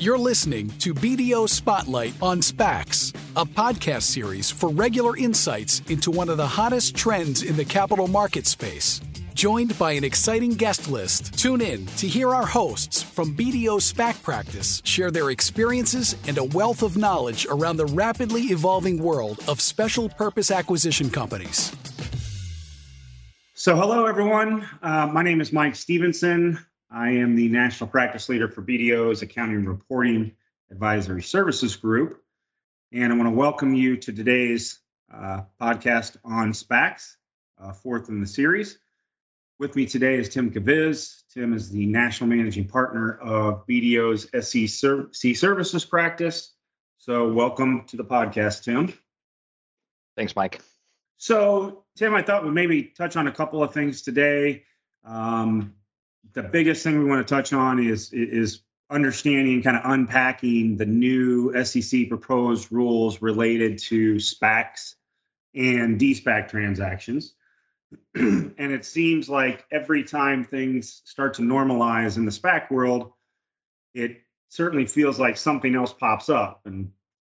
You're listening to BDO Spotlight on SPACs, a podcast series for regular insights into one of the hottest trends in the capital market space. Joined by an exciting guest list, tune in to hear our hosts from BDO SPAC Practice share their experiences and a wealth of knowledge around the rapidly evolving world of special purpose acquisition companies. So, hello everyone. Uh, my name is Mike Stevenson. I am the national practice leader for BDO's Accounting and Reporting Advisory Services Group. And I want to welcome you to today's uh, podcast on SPACs, uh, fourth in the series. With me today is Tim Kviz. Tim is the national managing partner of BDO's SEC Services practice. So, welcome to the podcast, Tim. Thanks, Mike. So, Tim, I thought we'd maybe touch on a couple of things today. Um, the biggest thing we want to touch on is is understanding, kind of unpacking the new SEC proposed rules related to SPACs and de-SPAC transactions. and it seems like every time things start to normalize in the SPAC world, it certainly feels like something else pops up. And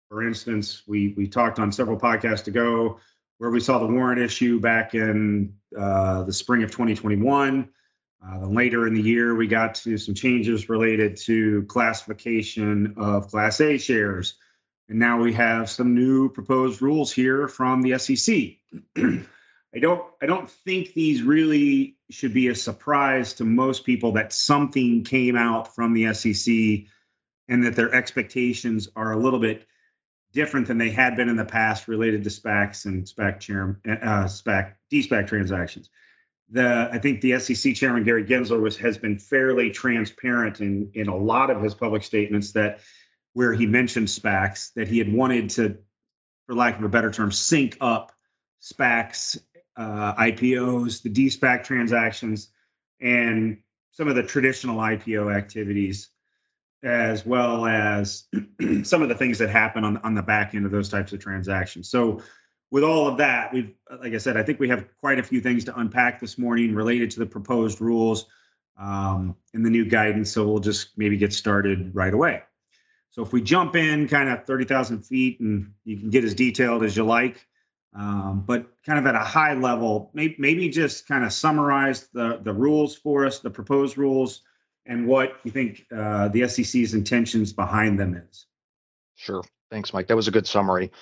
for instance, we we talked on several podcasts ago where we saw the warrant issue back in uh, the spring of 2021. Uh, then later in the year, we got to some changes related to classification of Class A shares. And now we have some new proposed rules here from the SEC. I don't I don't think these really should be a surprise to most people that something came out from the SEC and that their expectations are a little bit different than they had been in the past related to SPACs and SPAC chair uh, SPAC transactions the I think the SEC chairman Gary Gensler was has been fairly transparent in in a lot of his public statements that where he mentioned SPACs that he had wanted to, for lack of a better term, sync up SPACs, uh, IPOs, the de-SPAC transactions, and some of the traditional IPO activities, as well as some of the things that happen on on the back end of those types of transactions. So with all of that, we've, like I said, I think we have quite a few things to unpack this morning related to the proposed rules um, and the new guidance. So we'll just maybe get started right away. So if we jump in kind of 30,000 feet and you can get as detailed as you like, um, but kind of at a high level, maybe, maybe just kind of summarize the, the rules for us, the proposed rules, and what you think uh, the SEC's intentions behind them is. Sure. Thanks, Mike. That was a good summary.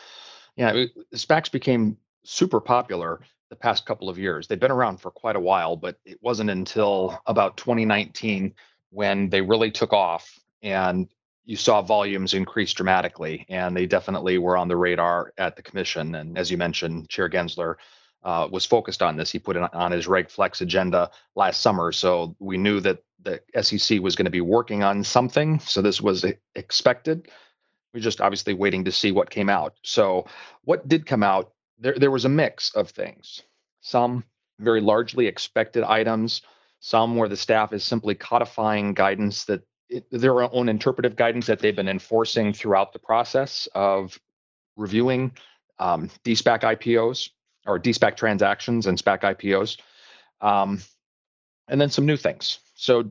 Yeah, SPACs became super popular the past couple of years. They've been around for quite a while, but it wasn't until about 2019 when they really took off and you saw volumes increase dramatically. And they definitely were on the radar at the commission. And as you mentioned, Chair Gensler uh, was focused on this. He put it on his Reg Flex agenda last summer. So we knew that the SEC was going to be working on something. So this was expected. We're just obviously waiting to see what came out. So, what did come out? There, there was a mix of things. Some very largely expected items, some where the staff is simply codifying guidance that it, their own interpretive guidance that they've been enforcing throughout the process of reviewing um, DSPAC IPOs or DSPAC transactions and SPAC IPOs. Um, and then some new things. So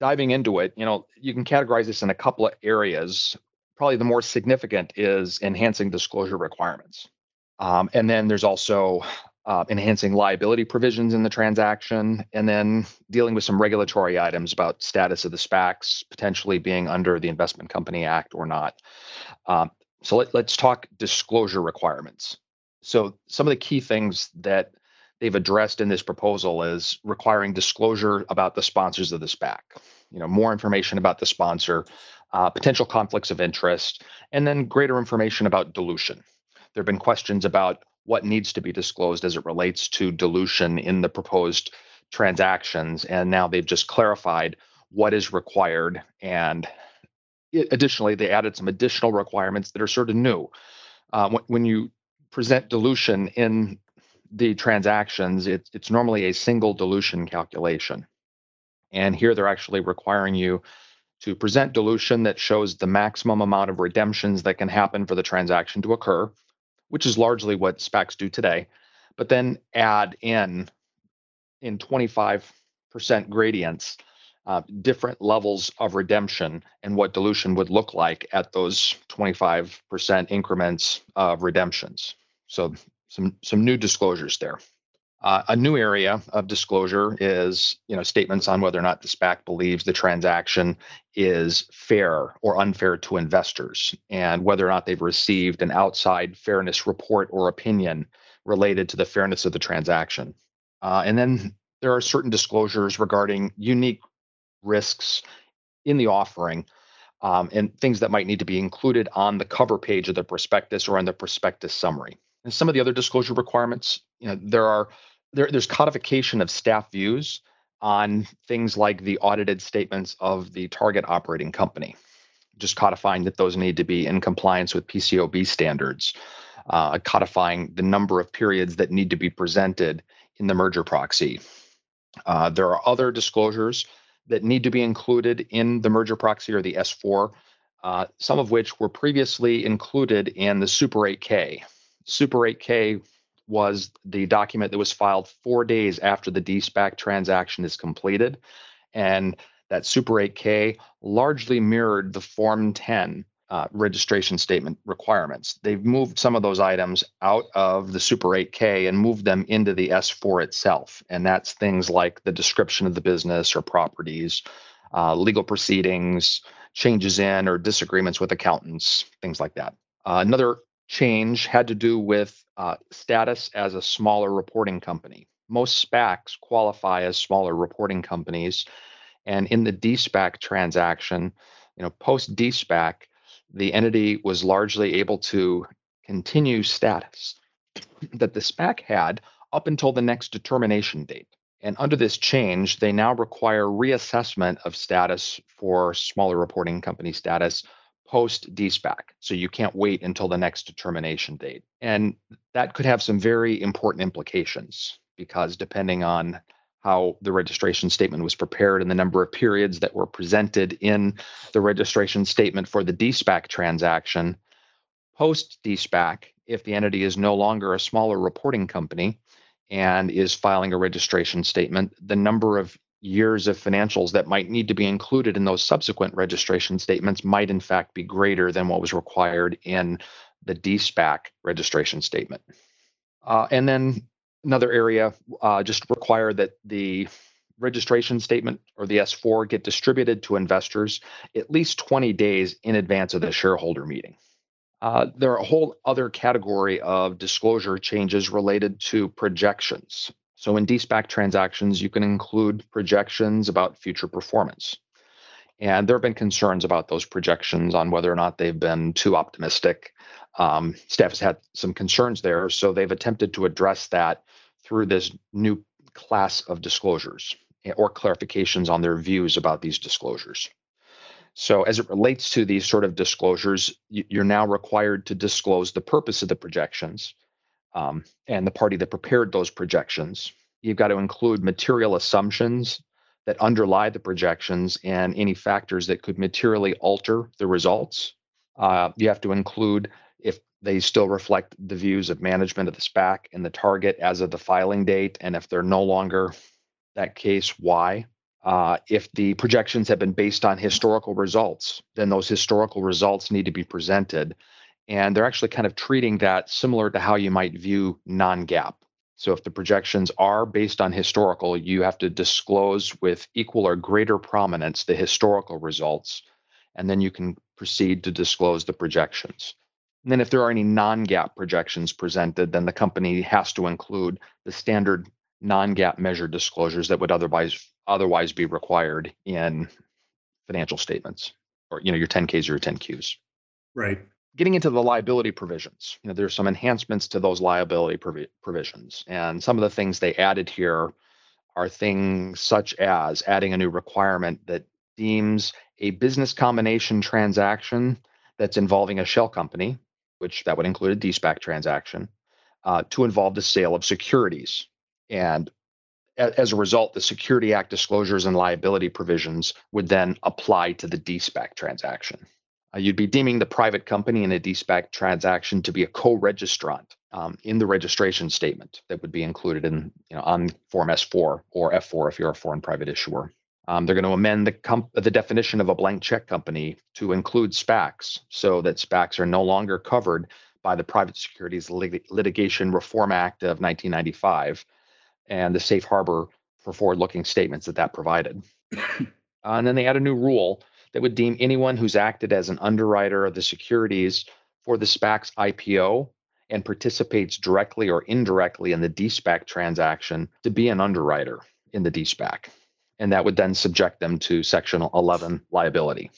diving into it, you know, you can categorize this in a couple of areas probably the more significant is enhancing disclosure requirements. Um, and then there's also uh, enhancing liability provisions in the transaction, and then dealing with some regulatory items about status of the SPACs potentially being under the Investment Company Act or not. Um, so let, let's talk disclosure requirements. So some of the key things that they've addressed in this proposal is requiring disclosure about the sponsors of the SPAC. You know, more information about the sponsor, uh, potential conflicts of interest, and then greater information about dilution. There have been questions about what needs to be disclosed as it relates to dilution in the proposed transactions, and now they've just clarified what is required. And additionally, they added some additional requirements that are sort of new. Uh, when you present dilution in the transactions, it, it's normally a single dilution calculation. And here they're actually requiring you to present dilution that shows the maximum amount of redemptions that can happen for the transaction to occur, which is largely what SPACs do today, but then add in in 25% gradients uh, different levels of redemption and what dilution would look like at those 25% increments of redemptions. So some some new disclosures there. Uh, a new area of disclosure is, you know, statements on whether or not the SPAC believes the transaction is fair or unfair to investors, and whether or not they've received an outside fairness report or opinion related to the fairness of the transaction. Uh, and then there are certain disclosures regarding unique risks in the offering um, and things that might need to be included on the cover page of the prospectus or on the prospectus summary. And some of the other disclosure requirements, you know, there are there, there's codification of staff views on things like the audited statements of the target operating company, just codifying that those need to be in compliance with PCAOB standards, uh, codifying the number of periods that need to be presented in the merger proxy. Uh, there are other disclosures that need to be included in the merger proxy or the S4, uh, some of which were previously included in the Super 8K. Super 8K was the document that was filed four days after the DSPAC transaction is completed. And that Super 8K largely mirrored the Form 10 uh, registration statement requirements. They've moved some of those items out of the Super 8K and moved them into the S4 itself. And that's things like the description of the business or properties, uh, legal proceedings, changes in or disagreements with accountants, things like that. Uh, another change had to do with uh, status as a smaller reporting company. Most SPACs qualify as smaller reporting companies. And in the DSPAC transaction, you know, post DSPAC, the entity was largely able to continue status that the SPAC had up until the next determination date. And under this change, they now require reassessment of status for smaller reporting company status post DSPAC. So you can't wait until the next determination date. And that could have some very important implications because depending on how the registration statement was prepared and the number of periods that were presented in the registration statement for the DSPAC transaction, post DSPAC, if the entity is no longer a smaller reporting company and is filing a registration statement, the number of years of financials that might need to be included in those subsequent registration statements might in fact be greater than what was required in the DSPAC registration statement. Uh, and then another area uh, just require that the registration statement or the S4 get distributed to investors at least 20 days in advance of the shareholder meeting. Uh, there are a whole other category of disclosure changes related to projections. So in DSPAC transactions, you can include projections about future performance. And there have been concerns about those projections on whether or not they've been too optimistic. Um, staff has had some concerns there, so they've attempted to address that through this new class of disclosures or clarifications on their views about these disclosures. So, as it relates to these sort of disclosures, you're now required to disclose the purpose of the projections, um, and the party that prepared those projections. You've got to include material assumptions that underlie the projections and any factors that could materially alter the results. Uh, you have to include if they still reflect the views of management of the SPAC and the target as of the filing date, and if they're no longer that case, why? Uh, if the projections have been based on historical results, then those historical results need to be presented and they're actually kind of treating that similar to how you might view non-GAAP. So if the projections are based on historical, you have to disclose with equal or greater prominence the historical results, and then you can proceed to disclose the projections. And then if there are any non-GAAP projections presented, then the company has to include the standard non-GAAP measure disclosures that would otherwise otherwise be required in financial statements or you know your 10Ks or your 10Qs. Right getting into the liability provisions, you know, there's some enhancements to those liability provi- provisions. And some of the things they added here are things such as adding a new requirement that deems a business combination transaction that's involving a shell company, which that would include a DSPAC transaction, uh, to involve the sale of securities. And a- as a result, the Security Act disclosures and liability provisions would then apply to the DSPAC transaction. Uh, you'd be deeming the private company in a DSPAC transaction to be a co-registrant um, in the registration statement that would be included in you know on Form S4 or F4 if you're a foreign private issuer. Um, they're going to amend the, comp- the definition of a blank check company to include SPACs so that SPACs are no longer covered by the Private Securities Lit- Litigation Reform Act of 1995 and the safe harbor for forward looking statements that that provided. uh, and then they add a new rule that would deem anyone who's acted as an underwriter of the securities for the SPAC's IPO and participates directly or indirectly in the DSPAC transaction to be an underwriter in the DSPAC. And that would then subject them to Section 11 liability.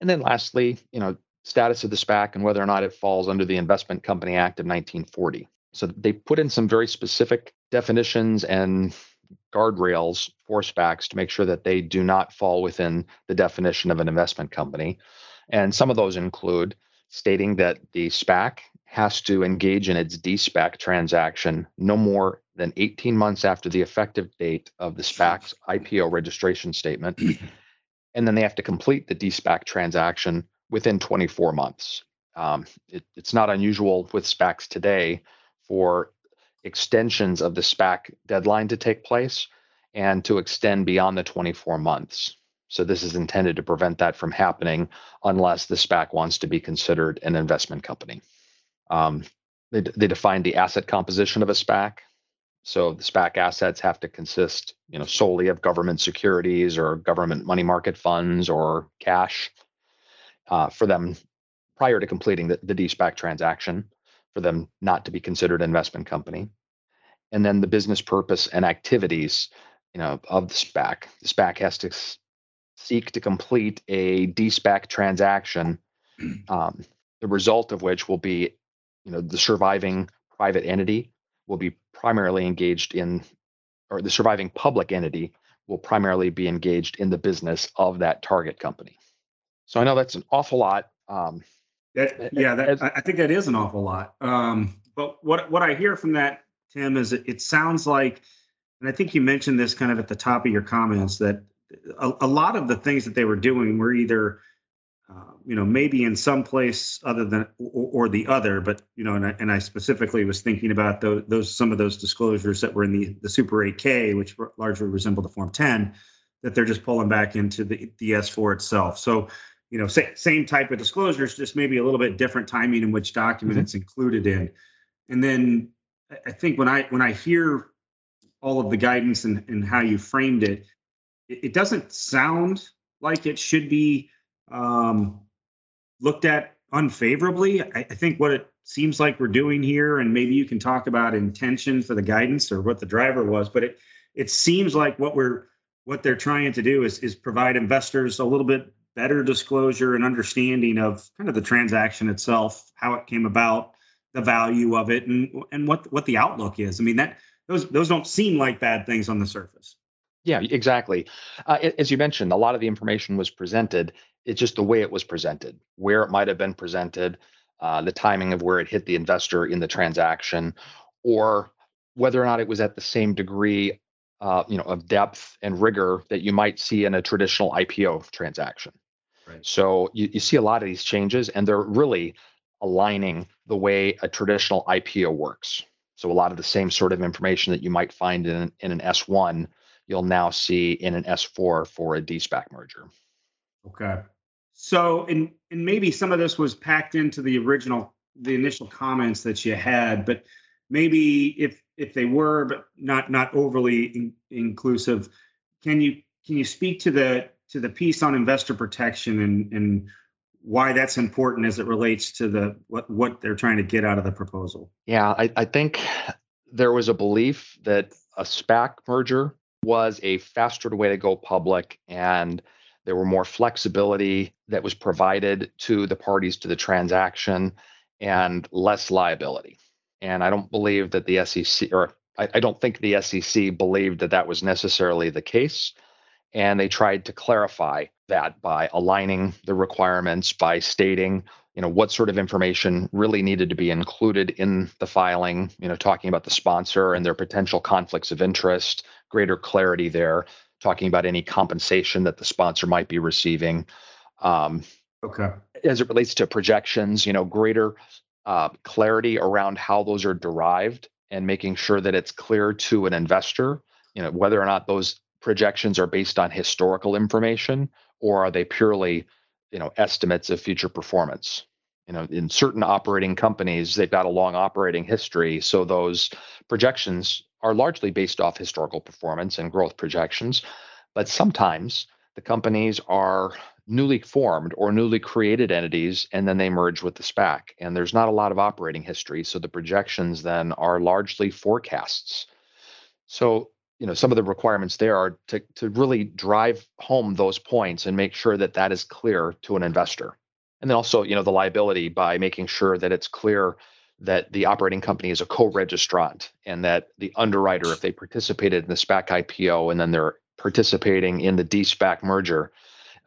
And then lastly, you know, status of the SPAC and whether or not it falls under the Investment Company Act of 1940. So they put in some very specific definitions and guardrails for SPACs to make sure that they do not fall within the definition of an investment company. And some of those include stating that the SPAC has to engage in its DSPAC transaction no more than 18 months after the effective date of the SPAC's IPO registration statement. and then they have to complete the DSPAC transaction within 24 months. Um, it, it's not unusual with SPACs today for extensions of the SPAC deadline to take place and to extend beyond the 24 months. So this is intended to prevent that from happening unless the SPAC wants to be considered an investment company. Um, they, they define the asset composition of a SPAC. So the SPAC assets have to consist, you know, solely of government securities or government money market funds or cash uh, for them prior to completing the, the DSPAC transaction for them not to be considered an investment company. And then the business purpose and activities, you know, of the SPAC. The SPAC has to seek to complete a DSPAC transaction, um, the result of which will be, you know, the surviving private entity will be primarily engaged in, or the surviving public entity will primarily be engaged in the business of that target company. So I know that's an awful lot. Um, that, yeah, that, I think that is an awful lot. Um, but what what I hear from that, Tim, is it, it sounds like, and I think you mentioned this kind of at the top of your comments that a, a lot of the things that they were doing were either, uh, you know, maybe in some place other than or, or the other, but you know, and I, and I specifically was thinking about those, those some of those disclosures that were in the the Super 8K, which largely resemble the Form 10, that they're just pulling back into the the S4 itself. So you know, sa- same type of disclosures, just maybe a little bit different timing in which document mm-hmm. it's included in. And then I think when I when I hear all of the guidance and, and how you framed it, it, it doesn't sound like it should be um, looked at unfavorably. I, I think what it seems like we're doing here, and maybe you can talk about intention for the guidance or what the driver was, but it it seems like what we're what they're trying to do is is provide investors a little bit better disclosure and understanding of kind of the transaction itself, how it came about, the value of it, and and what what the outlook is. I mean that those those don't seem like bad things on the surface. Yeah, exactly. Uh, as you mentioned, a lot of the information was presented. It's just the way it was presented, where it might have been presented, uh, the timing of where it hit the investor in the transaction, or whether or not it was at the same degree uh, you know, of depth and rigor that you might see in a traditional IPO transaction. Right. So you, you see a lot of these changes, and they're really aligning the way a traditional IPO works. So a lot of the same sort of information that you might find in, in an S1, you'll now see in an S4 for a DSPAC merger. Okay. So and and maybe some of this was packed into the original the initial comments that you had, but maybe if if they were, but not not overly in, inclusive, can you can you speak to the to the piece on investor protection and and why that's important as it relates to the what what they're trying to get out of the proposal? Yeah, I, I think there was a belief that a SPAC merger was a faster way to go public and there were more flexibility that was provided to the parties to the transaction and less liability. And I don't believe that the SEC, or I, I don't think the SEC believed that that was necessarily the case. And they tried to clarify that by aligning the requirements, by stating, you know, what sort of information really needed to be included in the filing, you know, talking about the sponsor and their potential conflicts of interest, greater clarity there, talking about any compensation that the sponsor might be receiving. Um, okay. As it relates to projections, you know, greater uh, clarity around how those are derived and making sure that it's clear to an investor, you know, whether or not those projections are based on historical information or are they purely, you know, estimates of future performance? You know, in certain operating companies, they've got a long operating history, so those projections are largely based off historical performance and growth projections. But sometimes the companies are newly formed or newly created entities and then they merge with the SPAC. And there's not a lot of operating history. So the projections then are largely forecasts. So, you know, some of the requirements there are to, to really drive home those points and make sure that that is clear to an investor. And then also, you know, the liability by making sure that it's clear that the operating company is a co-registrant and that the underwriter, if they participated in the SPAC IPO and then they're participating in the D-SPAC merger,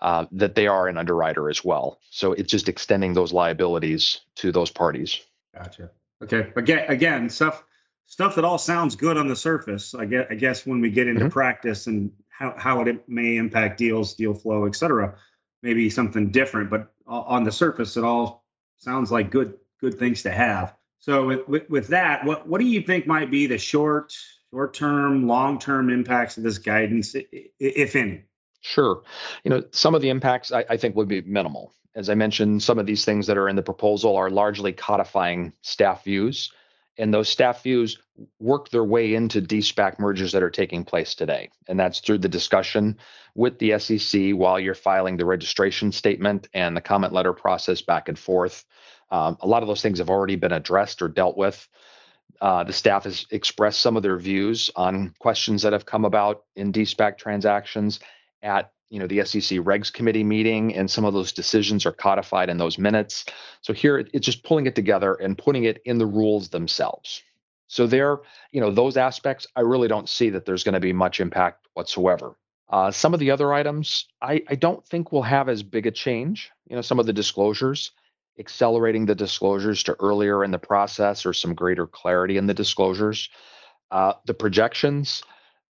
uh, that they are an underwriter as well. So it's just extending those liabilities to those parties. Gotcha. Okay. Again, again, stuff stuff that all sounds good on the surface. I guess, I guess when we get into mm-hmm. practice and how, how it may impact deals, deal flow, et cetera, maybe something different. But on the surface, it all sounds like good good things to have. So with, with, with that, what what do you think might be the short short term, long term impacts of this guidance, if any? Sure. You know, some of the impacts I, I, think would be minimal. As I mentioned, some of these things that are in the proposal are largely codifying staff views, and those staff views work their way into D-SPAC mergers that are taking place today. And that's through the discussion with the SEC while you're filing the registration statement and the comment letter process back and forth. Um, a lot of those things have already been addressed or dealt with. Uh, the staff has expressed some of their views on questions that have come about in D-SPAC transactions at you know the SEC Regs Committee meeting, and some of those decisions are codified in those minutes. So here it's just pulling it together and putting it in the rules themselves. So there, you know, those aspects, I really don't see that there's going to be much impact whatsoever. Uh, some of the other items, I, I don't think will have as big a change. You know, some of the disclosures, accelerating the disclosures to earlier in the process or some greater clarity in the disclosures. Uh, the projections,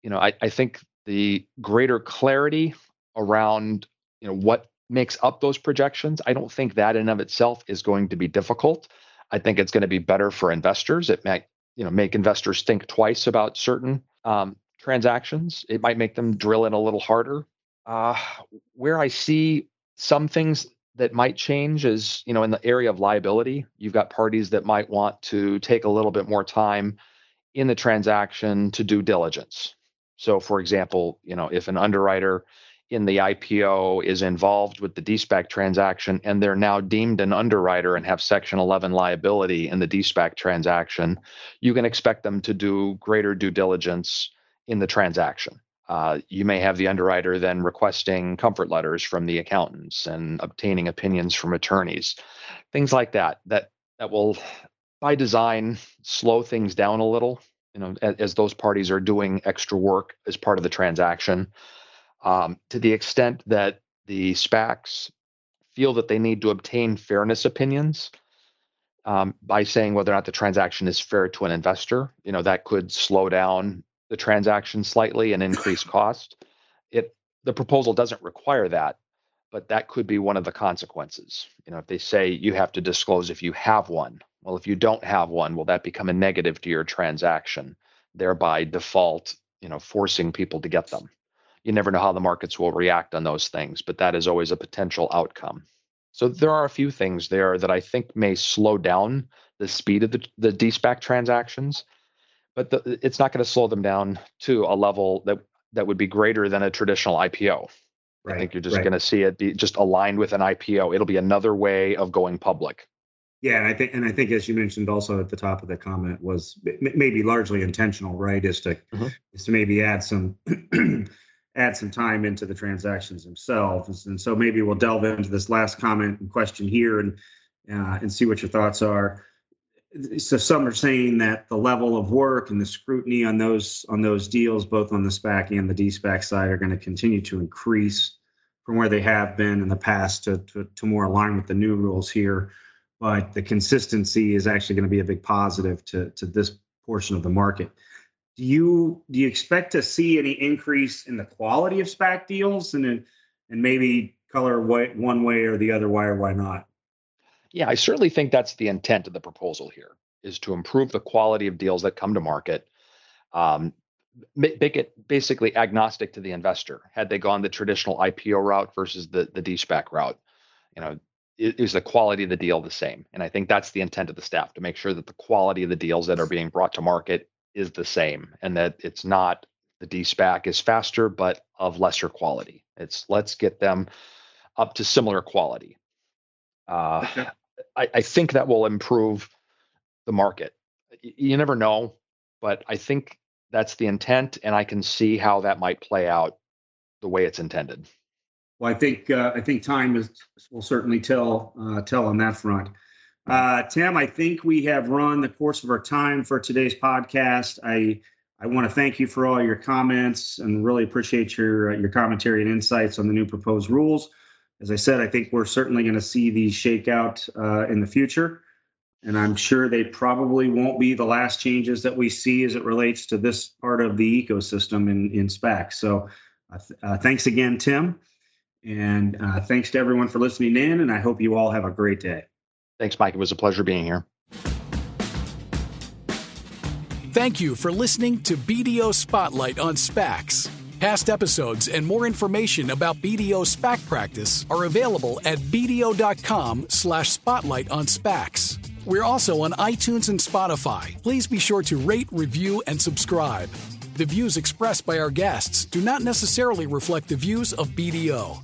you know, I, I think the greater clarity around you know what makes up those projections i don't think that in of itself is going to be difficult. I think it's going to be better for investors. It might you know make investors think twice about certain um, transactions. It might make them drill in a little harder. Uh, where i see some things that might change is you know in the area of liability. You've got parties that might want to take a little bit more time in the transaction to do diligence. So, for example, you know, if an underwriter in the IPO is involved with the DSPAC transaction and they're now deemed an underwriter and have Section 11 liability in the DSPAC transaction, you can expect them to do greater due diligence in the transaction. Uh, you may have the underwriter then requesting comfort letters from the accountants and obtaining opinions from attorneys, things like that. That that will, by design, slow things down a little you know, as, as, those parties are doing extra work as part of the transaction. Um, to the extent that the SPACs feel that they need to obtain fairness opinions um, by saying whether or not the transaction is fair to an investor, you know, that could slow down the transaction slightly and increase cost. It the proposal doesn't require that, but that could be one of the consequences. You know, if they say you have to disclose if you have one, well, if you don't have one, will that become a negative to your transaction, thereby default, you know, forcing people to get them? You never know how the markets will react on those things, but that is always a potential outcome. So there are a few things there that I think may slow down the speed of the, the DSPAC transactions, but the, it's not going to slow them down to a level that that would be greater than a traditional IPO. Right, I think you're just right. going to see it be just aligned with an IPO. It'll be another way of going public. Yeah, and I think and I think as you mentioned also at the top of the comment was maybe largely intentional, right? Is to mm-hmm. is to maybe add some add some time into the transactions themselves, and so maybe we'll delve into this last comment and question here and uh, and see what your thoughts are. So some are saying that the level of work and the scrutiny on those on those deals, both on the SPAC and the DSPAC side, are going to continue to increase from where they have been in the past to, to, to more align with the new rules here but the consistency is actually going to be a big positive to, to this portion of the market. Do you do you expect to see any increase in the quality of SPAC deals and and maybe color one way or the other? Why or why not? Yeah, I certainly think that's the intent of the proposal here is to improve the quality of deals that come to market. Um, make it basically agnostic to the investor. Had they gone the traditional IPO route versus the the de-SPAC route, you know, is the quality of the deal the same? And I think that's the intent of the staff to make sure that the quality of the deals that are being brought to market is the same, and that it's not the de-SPAC is faster but of lesser quality. It's let's get them up to similar quality. Uh, okay. I, I think that will improve the market. You never know, but I think that's the intent, and I can see how that might play out the way it's intended. Well, I think uh, I think time is, will certainly tell uh, tell on that front. Uh, Tim, I think we have run the course of our time for today's podcast. I I want to thank you for all your comments and really appreciate your uh, your commentary and insights on the new proposed rules. As I said, I think we're certainly going to see these shake out uh, in the future and I'm sure they probably won't be the last changes that we see as it relates to this part of the ecosystem in, in SPAC. So uh, th- uh, thanks again, Tim. And uh, thanks to everyone for listening in. And I hope you all have a great day. Thanks, Mike. It was a pleasure being here. Thank you for listening to BDO Spotlight on SPACs. Past episodes and more information about BDO SPAC practice are available at bdo.com slash spotlight on SPACs. We're also on iTunes and Spotify. Please be sure to rate, review, and subscribe. The views expressed by our guests do not necessarily reflect the views of BDO.